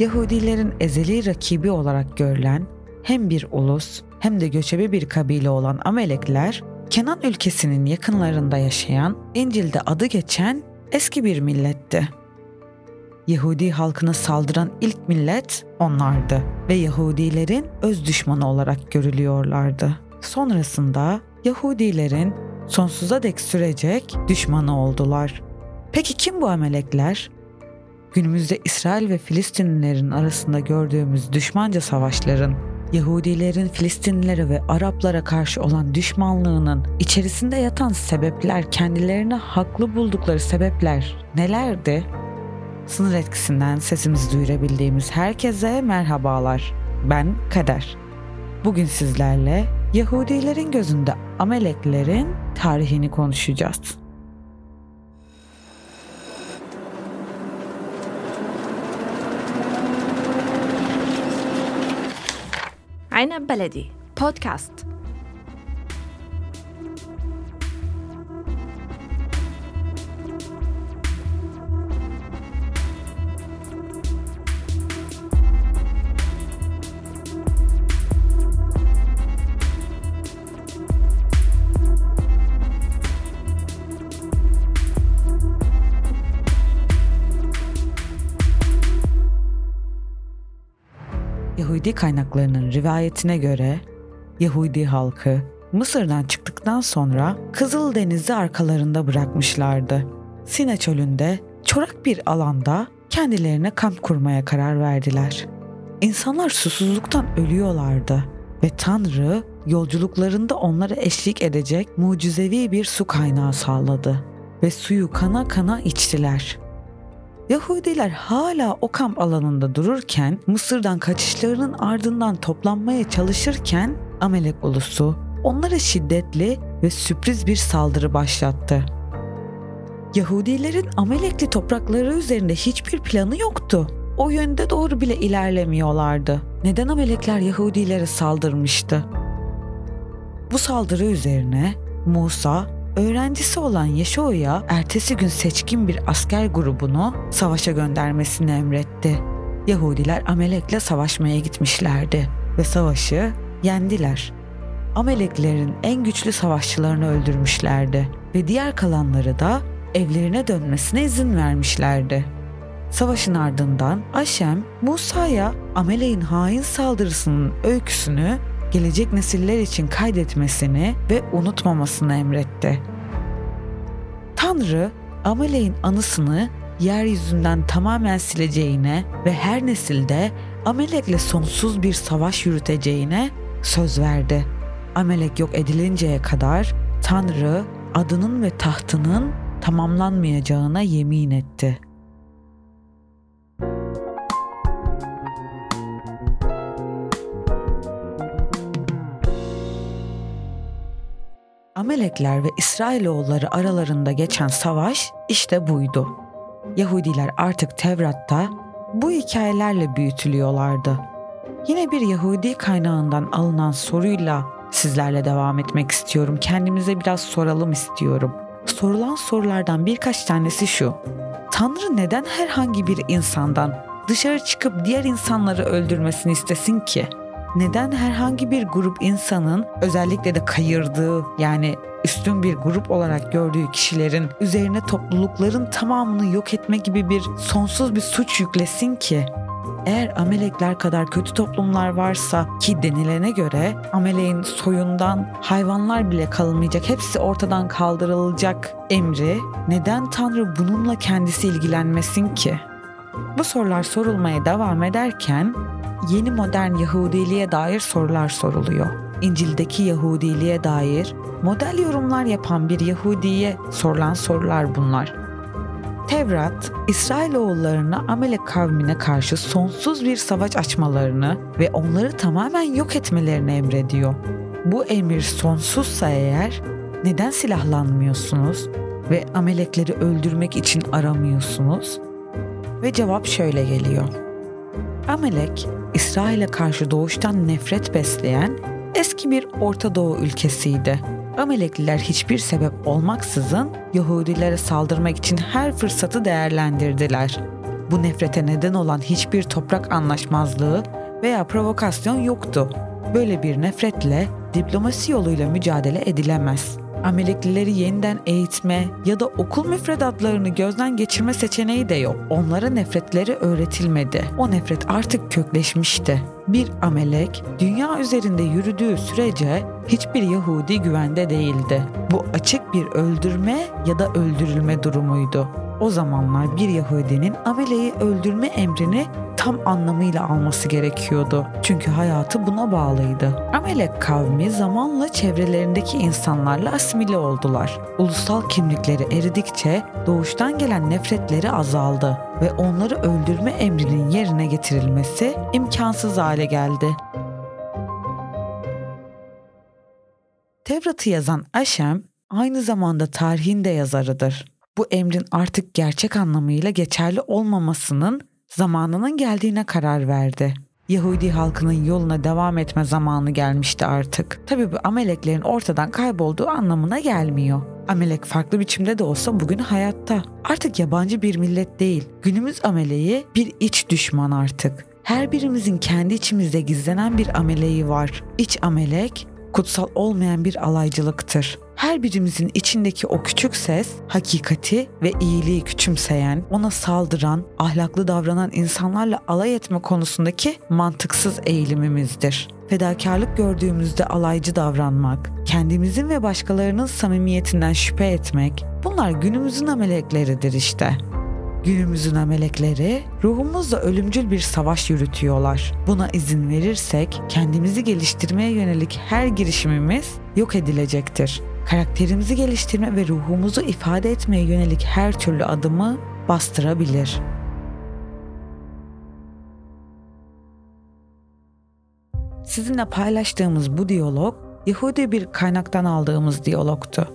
Yahudilerin ezeli rakibi olarak görülen hem bir ulus hem de göçebe bir kabile olan Amelekler, Kenan ülkesinin yakınlarında yaşayan, İncil'de adı geçen eski bir milletti. Yahudi halkına saldıran ilk millet onlardı ve Yahudilerin öz düşmanı olarak görülüyorlardı. Sonrasında Yahudilerin sonsuza dek sürecek düşmanı oldular. Peki kim bu amelekler? Günümüzde İsrail ve Filistinlilerin arasında gördüğümüz düşmanca savaşların Yahudilerin Filistinlilere ve Araplara karşı olan düşmanlığının içerisinde yatan sebepler, kendilerine haklı buldukları sebepler nelerdi? Sınır etkisinden sesimizi duyurabildiğimiz herkese merhabalar. Ben Kader. Bugün sizlerle Yahudilerin gözünde Ameleklerin tarihini konuşacağız. عنب بلدي بودكاست. Yahudi kaynaklarının rivayetine göre Yahudi halkı Mısır'dan çıktıktan sonra Kızıl Deniz'i arkalarında bırakmışlardı. Sine çölünde çorak bir alanda kendilerine kamp kurmaya karar verdiler. İnsanlar susuzluktan ölüyorlardı ve Tanrı yolculuklarında onlara eşlik edecek mucizevi bir su kaynağı sağladı ve suyu kana kana içtiler. Yahudiler hala o kamp alanında dururken Mısır'dan kaçışlarının ardından toplanmaya çalışırken Amelek ulusu onlara şiddetli ve sürpriz bir saldırı başlattı. Yahudilerin Amelekli toprakları üzerinde hiçbir planı yoktu. O yönde doğru bile ilerlemiyorlardı. Neden Amelekler Yahudilere saldırmıştı? Bu saldırı üzerine Musa öğrencisi olan Yeşo'ya ertesi gün seçkin bir asker grubunu savaşa göndermesini emretti. Yahudiler Amelek'le savaşmaya gitmişlerdi ve savaşı yendiler. Ameleklerin en güçlü savaşçılarını öldürmüşlerdi ve diğer kalanları da evlerine dönmesine izin vermişlerdi. Savaşın ardından Aşem, Musa'ya Amelek'in hain saldırısının öyküsünü gelecek nesiller için kaydetmesini ve unutmamasını emretti. Tanrı Amalek'in anısını yeryüzünden tamamen sileceğine ve her nesilde Amalek'le sonsuz bir savaş yürüteceğine söz verdi. Amalek yok edilinceye kadar Tanrı adının ve tahtının tamamlanmayacağına yemin etti.'' Amelekler ve İsrailoğulları aralarında geçen savaş işte buydu. Yahudiler artık Tevrat'ta bu hikayelerle büyütülüyorlardı. Yine bir Yahudi kaynağından alınan soruyla sizlerle devam etmek istiyorum. Kendimize biraz soralım istiyorum. Sorulan sorulardan birkaç tanesi şu. Tanrı neden herhangi bir insandan dışarı çıkıp diğer insanları öldürmesini istesin ki? Neden herhangi bir grup insanın özellikle de kayırdığı yani üstün bir grup olarak gördüğü kişilerin üzerine toplulukların tamamını yok etme gibi bir sonsuz bir suç yüklesin ki eğer amelekler kadar kötü toplumlar varsa ki denilene göre ameleğin soyundan hayvanlar bile kalmayacak, hepsi ortadan kaldırılacak emri neden Tanrı bununla kendisi ilgilenmesin ki? Bu sorular sorulmaya devam ederken yeni modern Yahudiliğe dair sorular soruluyor. İncil'deki Yahudiliğe dair model yorumlar yapan bir Yahudiye sorulan sorular bunlar. Tevrat, İsrailoğullarına Amelek kavmine karşı sonsuz bir savaş açmalarını ve onları tamamen yok etmelerini emrediyor. Bu emir sonsuzsa eğer neden silahlanmıyorsunuz ve Amelekleri öldürmek için aramıyorsunuz? Ve cevap şöyle geliyor. Amelek, İsrail'e karşı doğuştan nefret besleyen eski bir Orta Doğu ülkesiydi. Amelekliler hiçbir sebep olmaksızın Yahudilere saldırmak için her fırsatı değerlendirdiler. Bu nefrete neden olan hiçbir toprak anlaşmazlığı veya provokasyon yoktu. Böyle bir nefretle diplomasi yoluyla mücadele edilemez. Ameleklileri yeniden eğitme ya da okul müfredatlarını gözden geçirme seçeneği de yok. Onlara nefretleri öğretilmedi. O nefret artık kökleşmişti. Bir amelek dünya üzerinde yürüdüğü sürece hiçbir Yahudi güvende değildi. Bu açık bir öldürme ya da öldürülme durumuydu. O zamanlar bir Yahudinin ameleyi öldürme emrini tam anlamıyla alması gerekiyordu. Çünkü hayatı buna bağlıydı. Amelek kavmi zamanla çevrelerindeki insanlarla asimile oldular. Ulusal kimlikleri eridikçe doğuştan gelen nefretleri azaldı ve onları öldürme emrinin yerine getirilmesi imkansız hale geldi. Tevrat'ı yazan Aşem aynı zamanda tarihin de yazarıdır. Bu emrin artık gerçek anlamıyla geçerli olmamasının zamanının geldiğine karar verdi. Yahudi halkının yoluna devam etme zamanı gelmişti artık. Tabi bu Ameleklerin ortadan kaybolduğu anlamına gelmiyor. Amelek farklı biçimde de olsa bugün hayatta. Artık yabancı bir millet değil. Günümüz ameleği bir iç düşman artık. Her birimizin kendi içimizde gizlenen bir ameleği var. İç amelek kutsal olmayan bir alaycılıktır. Her birimizin içindeki o küçük ses, hakikati ve iyiliği küçümseyen, ona saldıran, ahlaklı davranan insanlarla alay etme konusundaki mantıksız eğilimimizdir. Fedakarlık gördüğümüzde alaycı davranmak, kendimizin ve başkalarının samimiyetinden şüphe etmek, bunlar günümüzün amelekleridir işte. Günümüzün amelekleri ruhumuzla ölümcül bir savaş yürütüyorlar. Buna izin verirsek kendimizi geliştirmeye yönelik her girişimimiz yok edilecektir. Karakterimizi geliştirme ve ruhumuzu ifade etmeye yönelik her türlü adımı bastırabilir. Sizinle paylaştığımız bu diyalog Yahudi bir kaynaktan aldığımız diyalogtu.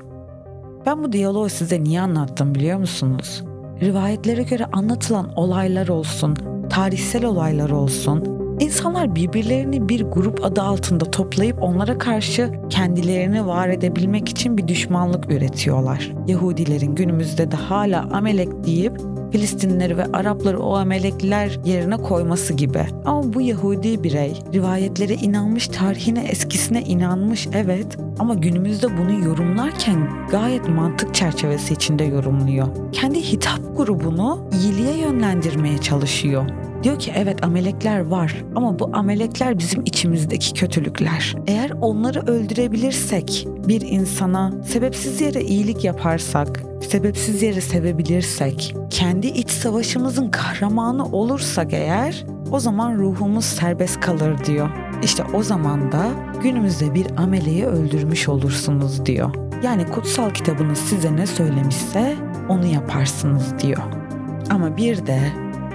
Ben bu diyaloğu size niye anlattım biliyor musunuz? Rivayetlere göre anlatılan olaylar olsun, tarihsel olaylar olsun, insanlar birbirlerini bir grup adı altında toplayıp onlara karşı kendilerini var edebilmek için bir düşmanlık üretiyorlar. Yahudilerin günümüzde de hala Amelek deyip Filistinlileri ve Arapları o amelekler yerine koyması gibi. Ama bu Yahudi birey rivayetlere inanmış, tarihine eskisine inanmış evet ama günümüzde bunu yorumlarken gayet mantık çerçevesi içinde yorumluyor. Kendi hitap grubunu iyiliğe yönlendirmeye çalışıyor. Diyor ki evet amelekler var ama bu amelekler bizim içimizdeki kötülükler. Eğer onları öldürebilirsek, bir insana sebepsiz yere iyilik yaparsak, sebepsiz yere sevebilirsek, kendi iç savaşımızın kahramanı olursak eğer o zaman ruhumuz serbest kalır diyor. İşte o zaman da günümüzde bir ameleyi öldürmüş olursunuz diyor. Yani kutsal kitabınız size ne söylemişse onu yaparsınız diyor. Ama bir de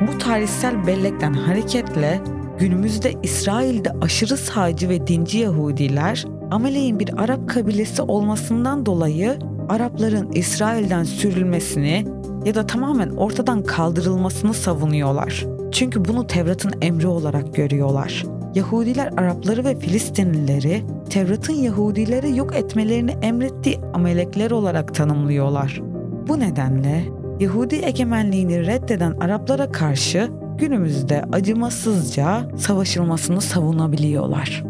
bu tarihsel bellekten hareketle günümüzde İsrail'de aşırı sağcı ve dinci Yahudiler Amalek'in bir Arap kabilesi olmasından dolayı Arapların İsrail'den sürülmesini ya da tamamen ortadan kaldırılmasını savunuyorlar. Çünkü bunu Tevrat'ın emri olarak görüyorlar. Yahudiler Arapları ve Filistinlileri Tevrat'ın Yahudileri yok etmelerini emrettiği amelekler olarak tanımlıyorlar. Bu nedenle Yahudi egemenliğini reddeden Araplara karşı günümüzde acımasızca savaşılmasını savunabiliyorlar.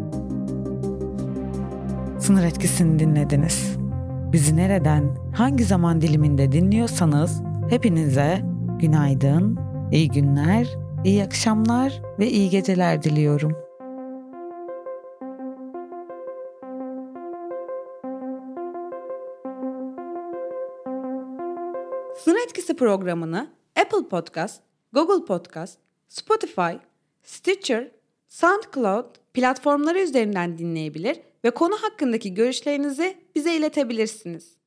Sınır etkisini dinlediniz. Bizi nereden, hangi zaman diliminde dinliyorsanız hepinize günaydın, iyi günler, iyi akşamlar ve iyi geceler diliyorum. Sınır Etkisi programını Apple Podcast, Google Podcast, Spotify, Stitcher, SoundCloud platformları üzerinden dinleyebilir ve konu hakkındaki görüşlerinizi bize iletebilirsiniz.